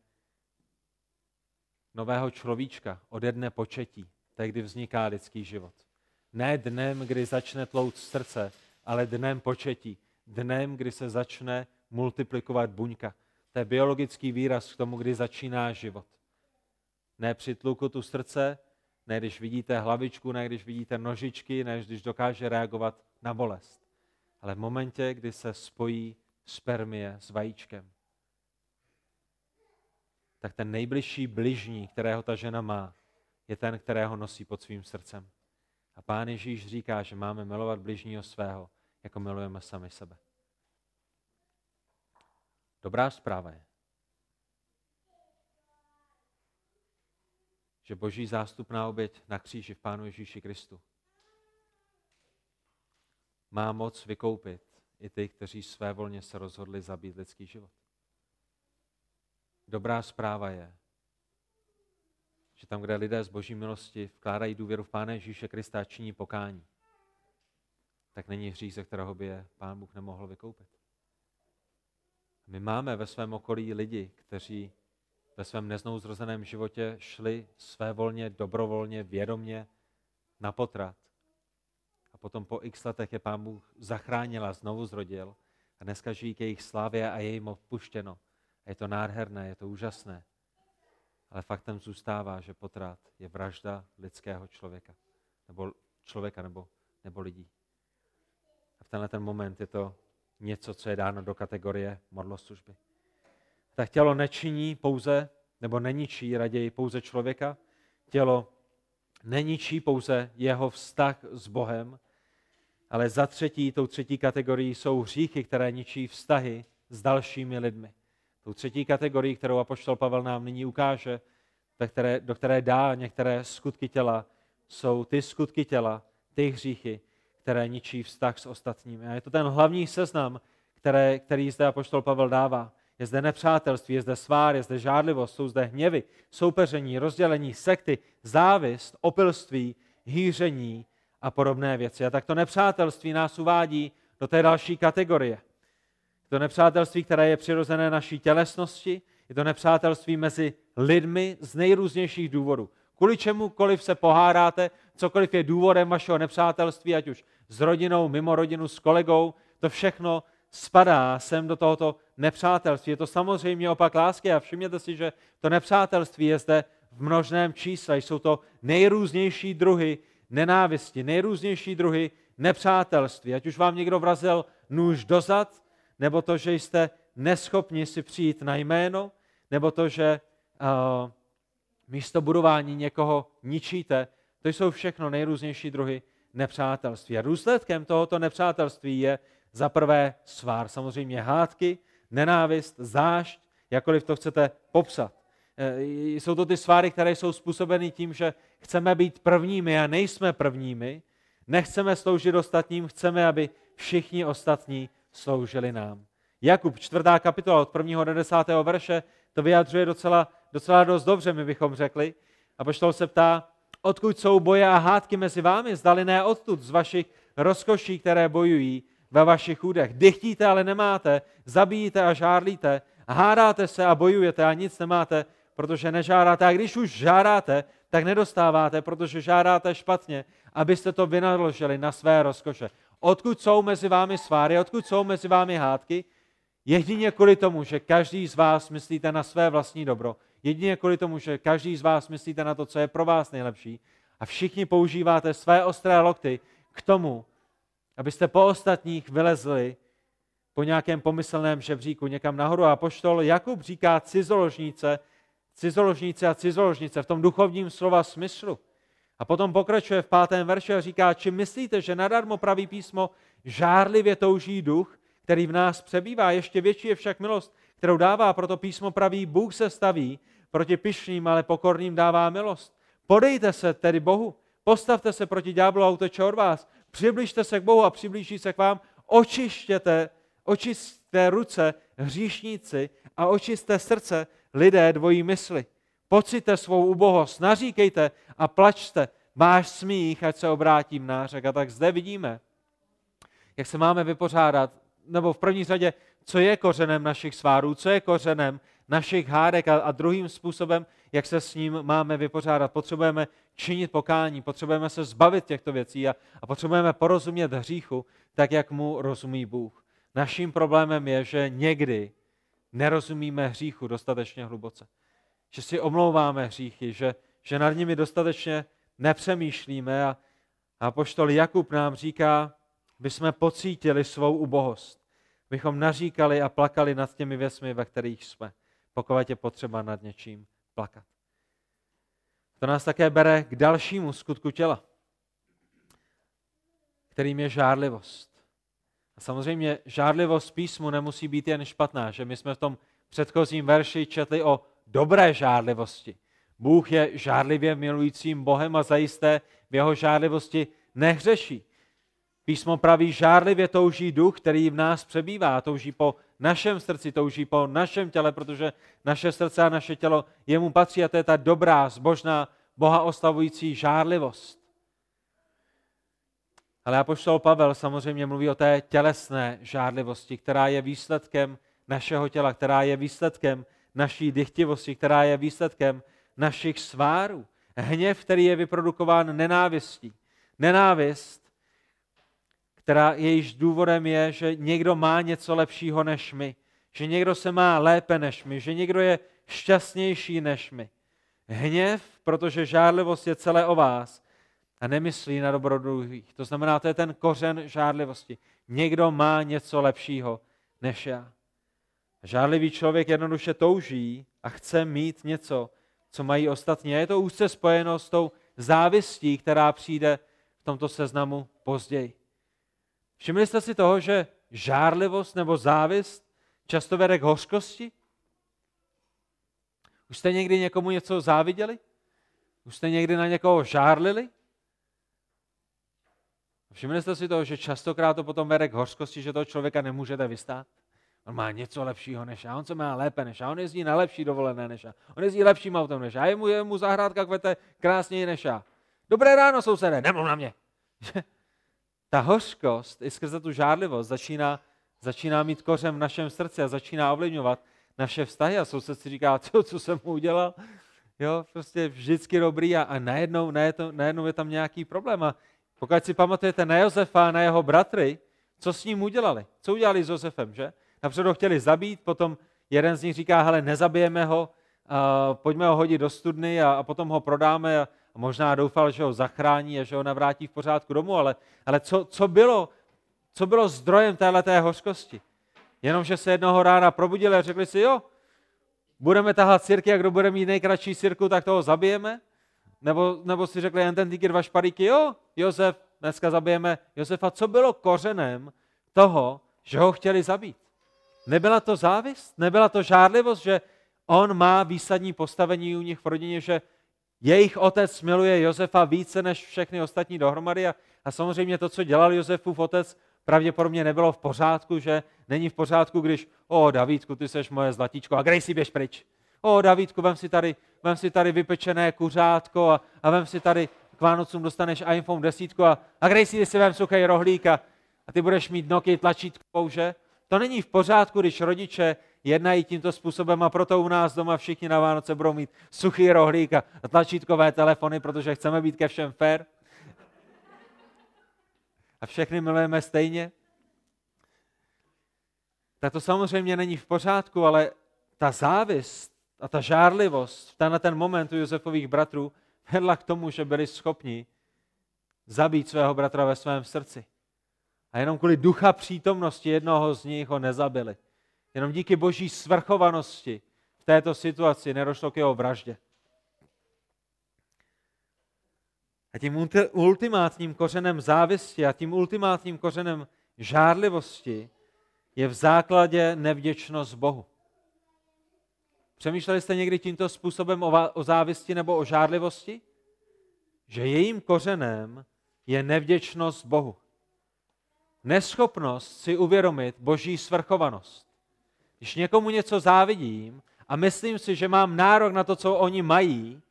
nového človíčka ode dne početí, tehdy vzniká lidský život. Ne dnem, kdy začne tlout srdce, ale dnem početí. Dnem, kdy se začne multiplikovat buňka. To je biologický výraz k tomu, kdy začíná život. Ne při tluku srdce, ne když vidíte hlavičku, ne když vidíte nožičky, ne když dokáže reagovat na bolest. Ale v momentě, kdy se spojí spermie s vajíčkem, tak ten nejbližší bližní, kterého ta žena má, je ten, kterého nosí pod svým srdcem. A pán Ježíš říká, že máme milovat bližního svého, jako milujeme sami sebe. Dobrá zpráva je, že boží zástupná oběť na kříži v Pánu Ježíši Kristu má moc vykoupit i ty, kteří své volně se rozhodli zabít lidský život. Dobrá zpráva je, že tam, kde lidé z boží milosti vkládají důvěru v Pána Ježíše Krista a činí pokání, tak není hřích, ze kterého by je Pán Bůh nemohl vykoupit. My máme ve svém okolí lidi, kteří ve svém neznouzrozeném životě šli své volně, dobrovolně, vědomně na potrat. Potom po x letech je Pán Bůh zachránil a znovu zrodil. A dneska žijí k jejich slávě a je jim odpuštěno. A je to nádherné, je to úžasné. Ale faktem zůstává, že potrat je vražda lidského člověka. Nebo člověka, nebo, nebo lidí. A v tenhle ten moment je to něco, co je dáno do kategorie modloslužby. Tak tělo nečiní pouze, nebo neničí raději pouze člověka. Tělo neničí pouze jeho vztah s Bohem, ale za třetí, tou třetí kategorií jsou hříchy, které ničí vztahy s dalšími lidmi. Tou třetí kategorii, kterou apoštol Pavel nám nyní ukáže, do které, do které dá některé skutky těla, jsou ty skutky těla, ty hříchy, které ničí vztah s ostatními. A je to ten hlavní seznam, které, který zde apoštol Pavel dává. Je zde nepřátelství, je zde svár, je zde žádlivost, jsou zde hněvy, soupeření, rozdělení, sekty, závist, opilství, hýření a podobné věci. A tak to nepřátelství nás uvádí do té další kategorie. To nepřátelství, které je přirozené naší tělesnosti, je to nepřátelství mezi lidmi z nejrůznějších důvodů. Kvůli čemukoliv se pohádáte, cokoliv je důvodem vašeho nepřátelství, ať už s rodinou, mimo rodinu, s kolegou, to všechno spadá sem do tohoto nepřátelství. Je to samozřejmě opak lásky a všimněte si, že to nepřátelství je zde v množném čísle. Jsou to nejrůznější druhy nenávisti, nejrůznější druhy nepřátelství. Ať už vám někdo vrazil nůž dozad, nebo to, že jste neschopni si přijít na jméno, nebo to, že uh, místo budování někoho ničíte, to jsou všechno nejrůznější druhy nepřátelství. A důsledkem tohoto nepřátelství je za prvé svár, samozřejmě hádky, nenávist, zášť, jakkoliv to chcete popsat. E, jsou to ty sváry, které jsou způsobeny tím, že chceme být prvními a nejsme prvními, nechceme sloužit ostatním, chceme, aby všichni ostatní sloužili nám. Jakub, čtvrtá kapitola od prvního do desátého verše, to vyjadřuje docela, docela dost dobře, my bychom řekli. A poštol se ptá, odkud jsou boje a hádky mezi vámi, zdali ne odtud, z vašich rozkoší, které bojují ve vašich údech. Dychtíte, ale nemáte, zabíjíte a žárlíte, hádáte se a bojujete a nic nemáte, protože nežádáte. A když už žádáte, tak nedostáváte, protože žádáte špatně, abyste to vynaložili na své rozkoše. Odkud jsou mezi vámi sváry, odkud jsou mezi vámi hádky? Jedině kvůli tomu, že každý z vás myslíte na své vlastní dobro. Jedině kvůli tomu, že každý z vás myslíte na to, co je pro vás nejlepší. A všichni používáte své ostré lokty k tomu, abyste po ostatních vylezli po nějakém pomyslném žebříku někam nahoru. A poštol Jakub říká cizoložnice, cizoložnice a cizoložnice v tom duchovním slova smyslu. A potom pokračuje v pátém verši a říká, či myslíte, že nadarmo praví písmo žárlivě touží duch, který v nás přebývá. Ještě větší je však milost, kterou dává, proto písmo praví, Bůh se staví proti pyšným, ale pokorným dává milost. Podejte se tedy Bohu, postavte se proti ďáblu a uteče od vás. Přibližte se k Bohu a přiblíží se k vám. Očištěte, očisté ruce hříšníci a očisté srdce lidé dvojí mysli. Pocite svou ubohost, naříkejte a plačte. Máš smích, ať se obrátím nářek. A tak zde vidíme, jak se máme vypořádat nebo v první řadě, co je kořenem našich svárů, co je kořenem našich hádek a, a druhým způsobem, jak se s ním máme vypořádat. Potřebujeme činit pokání, potřebujeme se zbavit těchto věcí a, a potřebujeme porozumět hříchu tak, jak mu rozumí Bůh. Naším problémem je, že někdy nerozumíme hříchu dostatečně hluboce. Že si omlouváme hříchy, že, že nad nimi dostatečně nepřemýšlíme a, a poštol Jakub nám říká, jsme pocítili svou ubohost, bychom naříkali a plakali nad těmi věcmi, ve kterých jsme, pokud je potřeba nad něčím plakat. To nás také bere k dalšímu skutku těla, kterým je žárlivost. A samozřejmě žárlivost písmu nemusí být jen špatná, že my jsme v tom předchozím verši četli o dobré žárlivosti. Bůh je žárlivě milujícím Bohem a zajisté v jeho žárlivosti nehřeší. Písmo praví, žárlivě touží duch, který v nás přebývá, touží po našem srdci, touží po našem těle, protože naše srdce a naše tělo jemu patří a to je ta dobrá, zbožná, Boha oslavující žárlivost. Ale apoštol Pavel samozřejmě mluví o té tělesné žárlivosti, která je výsledkem našeho těla, která je výsledkem naší dychtivosti, která je výsledkem našich svárů. Hněv, který je vyprodukován nenávistí. Nenávist která jejíž důvodem je, že někdo má něco lepšího než my, že někdo se má lépe než my, že někdo je šťastnější než my. Hněv, protože žádlivost je celé o vás a nemyslí na dobro druhých. To znamená, to je ten kořen žádlivosti. Někdo má něco lepšího než já. Žádlivý člověk jednoduše touží a chce mít něco, co mají ostatní. A je to úzce spojeno s tou závistí, která přijde v tomto seznamu později. Všimli jste si toho, že žárlivost nebo závist často vede k hořkosti? Už jste někdy někomu něco záviděli? Už jste někdy na někoho žárlili? Všimli jste si toho, že častokrát to potom vede k hořkosti, že toho člověka nemůžete vystát? On má něco lepšího než já, on se má lépe než já, on jezdí na lepší dovolené než já, on jezdí lepším autem než já, je mu, je mu zahrádka kvete krásněji než já. Dobré ráno, sousedé, nemluv na mě. ta hořkost i skrze tu žádlivost začíná, začíná mít kořem v našem srdci a začíná ovlivňovat naše vztahy a soused si říká, co, co jsem mu udělal, jo, prostě vždycky dobrý a, a najednou, najednou, najednou je tam nějaký problém a pokud si pamatujete na Josefa a na jeho bratry, Co s ním udělali? Co udělali s Josefem, že? Napřed ho chtěli zabít, potom jeden z nich říká, hele, nezabijeme ho, a pojďme ho hodit do studny a, a potom ho prodáme a, a možná doufal, že ho zachrání a že ho navrátí v pořádku domů, ale, ale co, co, bylo, co bylo zdrojem téhleté hořkosti? Jenomže se jednoho rána probudili a řekli si, jo, budeme tahat sirky a kdo bude mít nejkratší sirku, tak toho zabijeme? Nebo, nebo si řekli jen ten týky dva šparíky, jo, Josef, dneska zabijeme Josefa. Co bylo kořenem toho, že ho chtěli zabít? Nebyla to závist? Nebyla to žádlivost, že on má výsadní postavení u nich v rodině, že jejich otec miluje Josefa více než všechny ostatní dohromady a, a samozřejmě to, co dělal Josefův otec, pravděpodobně nebylo v pořádku, že není v pořádku, když, o Davídku, ty seš moje zlatíčko, a si běž pryč. O Davídku, vem si tady, vem si tady vypečené kuřátko a, a vem si tady k Vánocům dostaneš iPhone 10 a, a si si vem suchý rohlík a, a ty budeš mít noky tlačítkou, že? To není v pořádku, když rodiče jednají tímto způsobem a proto u nás doma všichni na Vánoce budou mít suchý rohlík a tlačítkové telefony, protože chceme být ke všem fair. A všechny milujeme stejně. Tak to samozřejmě není v pořádku, ale ta závist a ta žárlivost v ten moment u Josefových bratrů vedla k tomu, že byli schopni zabít svého bratra ve svém srdci. A jenom kvůli ducha přítomnosti jednoho z nich ho nezabili. Jenom díky boží svrchovanosti v této situaci nedošlo k jeho vraždě. A tím ultimátním kořenem závisti a tím ultimátním kořenem žárlivosti je v základě nevděčnost Bohu. Přemýšleli jste někdy tímto způsobem o závisti nebo o žárlivosti? Že jejím kořenem je nevděčnost Bohu. Neschopnost si uvědomit boží svrchovanost. Když někomu něco závidím a myslím si, že mám nárok na to, co oni mají,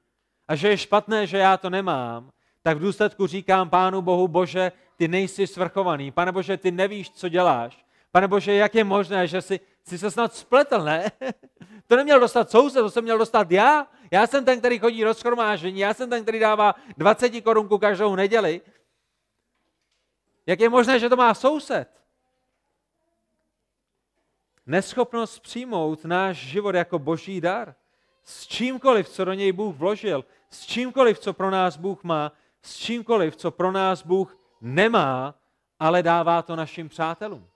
a že je špatné, že já to nemám, tak v důsledku říkám Pánu Bohu, Bože, ty nejsi svrchovaný. Pane Bože, ty nevíš, co děláš. Pane Bože, jak je možné, že jsi, jsi se snad spletl, ne? to neměl dostat soused, to jsem měl dostat já. Já jsem ten, který chodí do já jsem ten, který dává 20 korunku každou neděli. Jak je možné, že to má soused? Neschopnost přijmout náš život jako boží dar. S čímkoliv, co do něj Bůh vložil, s čímkoliv, co pro nás Bůh má, s čímkoliv, co pro nás Bůh nemá, ale dává to našim přátelům.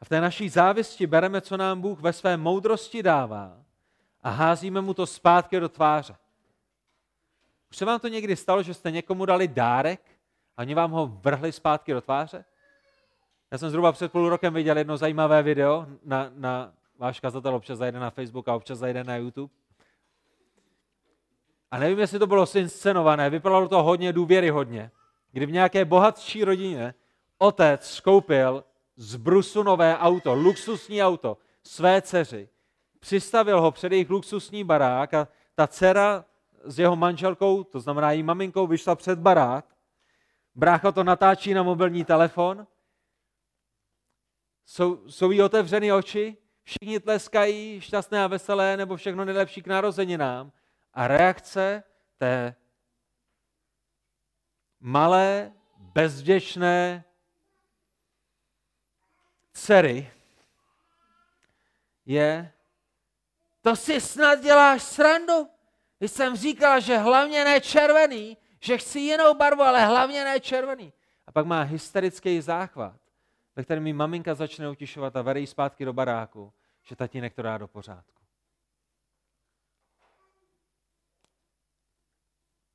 A v té naší závisti bereme, co nám Bůh ve své moudrosti dává a házíme mu to zpátky do tváře. Už se vám to někdy stalo, že jste někomu dali dárek a oni vám ho vrhli zpátky do tváře? Já jsem zhruba před půl rokem viděl jedno zajímavé video, na, na váš kazatel občas zajde na Facebook a občas zajde na YouTube. A nevím, jestli to bylo inscenované, vypadalo to hodně důvěryhodně, kdy v nějaké bohatší rodině otec skoupil z Brusu nové auto, luxusní auto, své dceři. Přistavil ho před jejich luxusní barák a ta dcera s jeho manželkou, to znamená její maminkou, vyšla před barák. Brácha to natáčí na mobilní telefon. Jsou, jsou jí otevřeny oči, všichni tleskají, šťastné a veselé, nebo všechno nejlepší k narozeninám. A reakce té malé, bezděčné dcery je, to si snad děláš srandu. Když jsem říkal, že hlavně ne červený, že chci jinou barvu, ale hlavně ne červený. A pak má hysterický záchvat, ve kterém mi maminka začne utišovat a vede zpátky do baráku, že tatínek to dá do pořádku.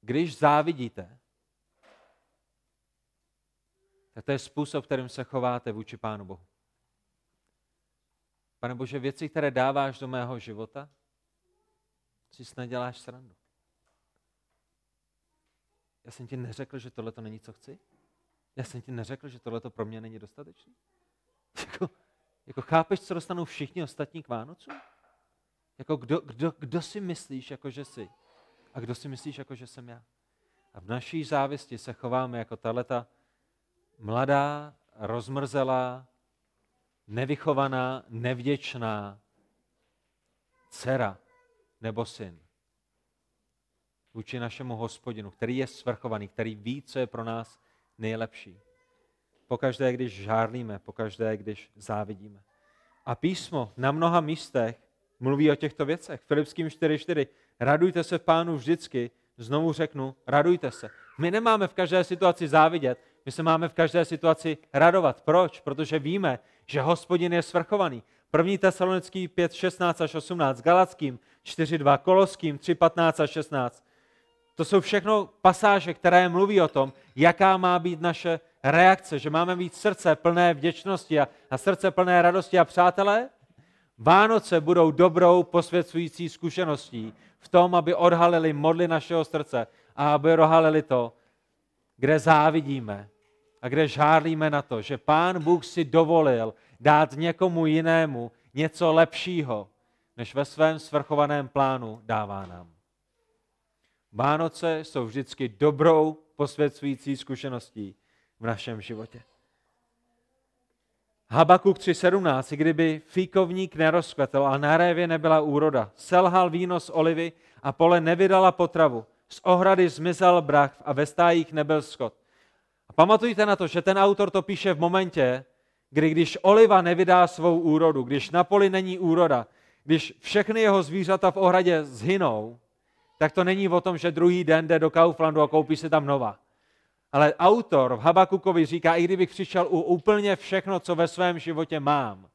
Když závidíte, tak to je způsob, kterým se chováte vůči Pánu Bohu. Pane Bože, věci, které dáváš do mého života, si snad děláš srandu. Já jsem ti neřekl, že tohle to není, co chci? Já jsem ti neřekl, že tohle pro mě není dostatečné? Jako, jako chápeš, co dostanou všichni ostatní k Vánocu? Jako kdo, kdo, kdo si myslíš, jako že jsi? A kdo si myslíš, jako že jsem já? A v naší závisti se chováme jako tahleta mladá, rozmrzelá, nevychovaná, nevděčná dcera nebo syn vůči našemu hospodinu, který je svrchovaný, který ví, co je pro nás nejlepší. pokaždé, když žárlíme, pokaždé, když závidíme. A písmo na mnoha místech mluví o těchto věcech. Filipským 4.4. Radujte se v pánu vždycky. Znovu řeknu, radujte se. My nemáme v každé situaci závidět, my se máme v každé situaci radovat. Proč? Protože víme, že hospodin je svrchovaný. 1. Tesalonický 5, 16 až 18, Galackým 4, 2, Koloským 3, 15 až 16. To jsou všechno pasáže, které mluví o tom, jaká má být naše reakce, že máme mít srdce plné vděčnosti a, a srdce plné radosti. A přátelé, Vánoce budou dobrou posvěcující zkušeností v tom, aby odhalili modly našeho srdce a aby odhalili to, kde závidíme a kde žárlíme na to, že Pán Bůh si dovolil dát někomu jinému něco lepšího, než ve svém svrchovaném plánu dává nám. Vánoce jsou vždycky dobrou posvěcující zkušeností v našem životě. Habakuk 3.17, kdyby fíkovník nerozkvetl a na révě nebyla úroda, selhal víno z olivy a pole nevydala potravu, z ohrady zmizel brach a ve stájích nebyl skot. A pamatujte na to, že ten autor to píše v momentě, kdy když oliva nevydá svou úrodu, když na poli není úroda, když všechny jeho zvířata v ohradě zhynou, tak to není o tom, že druhý den jde do Kauflandu a koupí si tam nová. Ale autor v Habakukovi říká, i kdybych přišel u úplně všechno, co ve svém životě mám,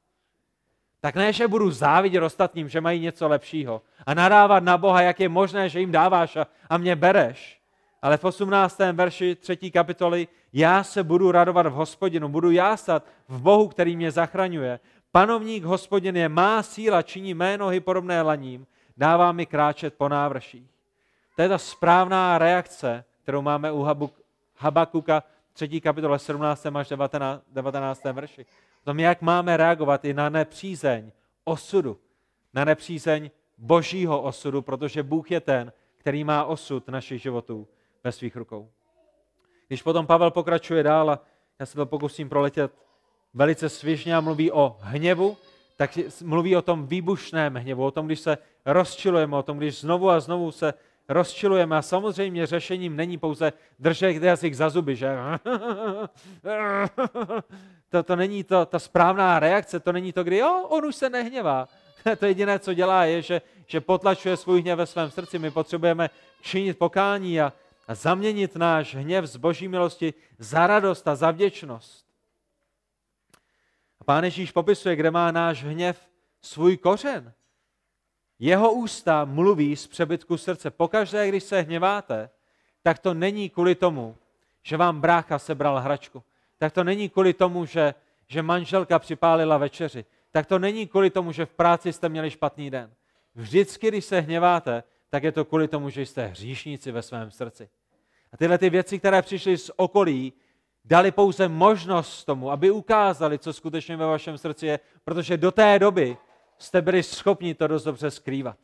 tak ne, že budu závidět ostatním, že mají něco lepšího a nadávat na Boha, jak je možné, že jim dáváš a, a mě bereš. Ale v 18. verši 3. kapitoly já se budu radovat v hospodinu, budu jásat v Bohu, který mě zachraňuje. Panovník hospodin je má síla, činí mé nohy podobné laním, dává mi kráčet po návrších. To je ta správná reakce, kterou máme u Habakuka 3. kapitole 17. až 19. 19. verši. O tom, jak máme reagovat i na nepřízeň osudu, na nepřízeň božího osudu, protože Bůh je ten, který má osud našich životů ve svých rukou. Když potom Pavel pokračuje dál a já se to pokusím proletět velice svěžně a mluví o hněvu, tak mluví o tom výbušném hněvu, o tom, když se rozčilujeme, o tom, když znovu a znovu se rozčilujeme. A samozřejmě řešením není pouze držet jazyk za zuby, že? To, to není to, ta správná reakce, to není to, kdy jo, on už se nehněvá. To jediné, co dělá, je, že, že potlačuje svůj hněv ve svém srdci. My potřebujeme činit pokání a, a zaměnit náš hněv z boží milosti za radost a za vděčnost. A pán Ježíš popisuje, kde má náš hněv svůj kořen. Jeho ústa mluví z přebytku srdce. Pokaždé, když se hněváte, tak to není kvůli tomu, že vám brácha sebral hračku. Tak to není kvůli tomu, že, že manželka připálila večeři. Tak to není kvůli tomu, že v práci jste měli špatný den. Vždycky, když se hněváte, tak je to kvůli tomu, že jste hříšníci ve svém srdci. A tyhle ty věci, které přišly z okolí, dali pouze možnost tomu, aby ukázali, co skutečně ve vašem srdci je, protože do té doby jste byli schopni to dost dobře skrývat.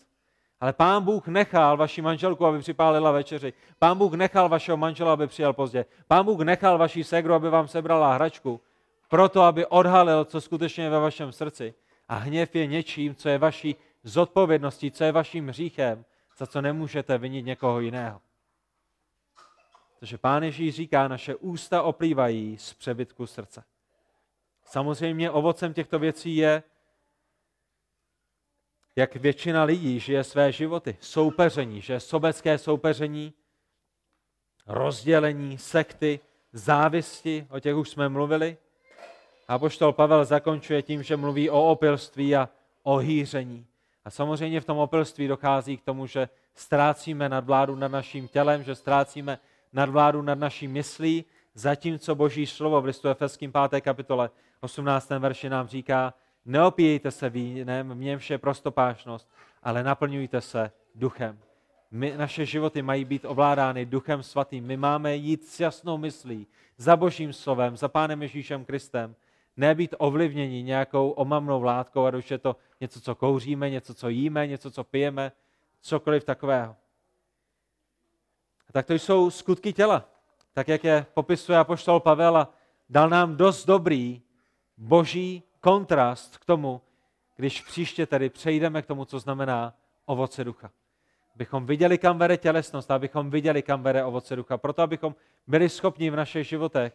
Ale pán Bůh nechal vaši manželku, aby připálila večeři. Pán Bůh nechal vašeho manžela, aby přijel pozdě. Pán Bůh nechal vaši segru, aby vám sebrala hračku, proto, aby odhalil, co skutečně je ve vašem srdci. A hněv je něčím, co je vaší zodpovědností, co je vaším hříchem, za co nemůžete vinit někoho jiného. Takže pán Ježíš říká, naše ústa oplývají z přebytku srdce. Samozřejmě ovocem těchto věcí je jak většina lidí žije své životy. Soupeření, že sobecké soupeření, rozdělení, sekty, závisti, o těch už jsme mluvili. A poštol Pavel zakončuje tím, že mluví o opilství a o hýření. A samozřejmě v tom opilství dochází k tomu, že ztrácíme nadvládu nad naším tělem, že ztrácíme nadvládu nad naší myslí, zatímco Boží slovo v listu Efeským 5. kapitole 18. verši nám říká, Neopíjejte se vínem, v něm vše prostopášnost, ale naplňujte se duchem. My, naše životy mají být ovládány duchem svatým. My máme jít s jasnou myslí, za božím slovem, za pánem Ježíšem Kristem. Ne být ovlivněni nějakou omamnou látkou, ať už je to něco, co kouříme, něco, co jíme, něco, co pijeme, cokoliv takového. Tak to jsou skutky těla, tak jak je popisuje apoštol Pavel a dal nám dost dobrý boží kontrast k tomu, když příště tedy přejdeme k tomu, co znamená ovoce ducha. Abychom viděli, kam vede tělesnost, abychom viděli, kam vede ovoce ducha. Proto, abychom byli schopni v našich životech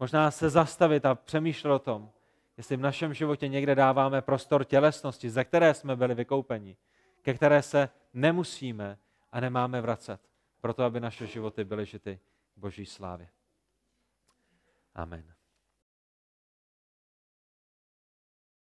Možná se zastavit a přemýšlet o tom, jestli v našem životě někde dáváme prostor tělesnosti, ze které jsme byli vykoupeni, ke které se nemusíme a nemáme vracet, proto aby naše životy byly žity Boží slávě. Amen.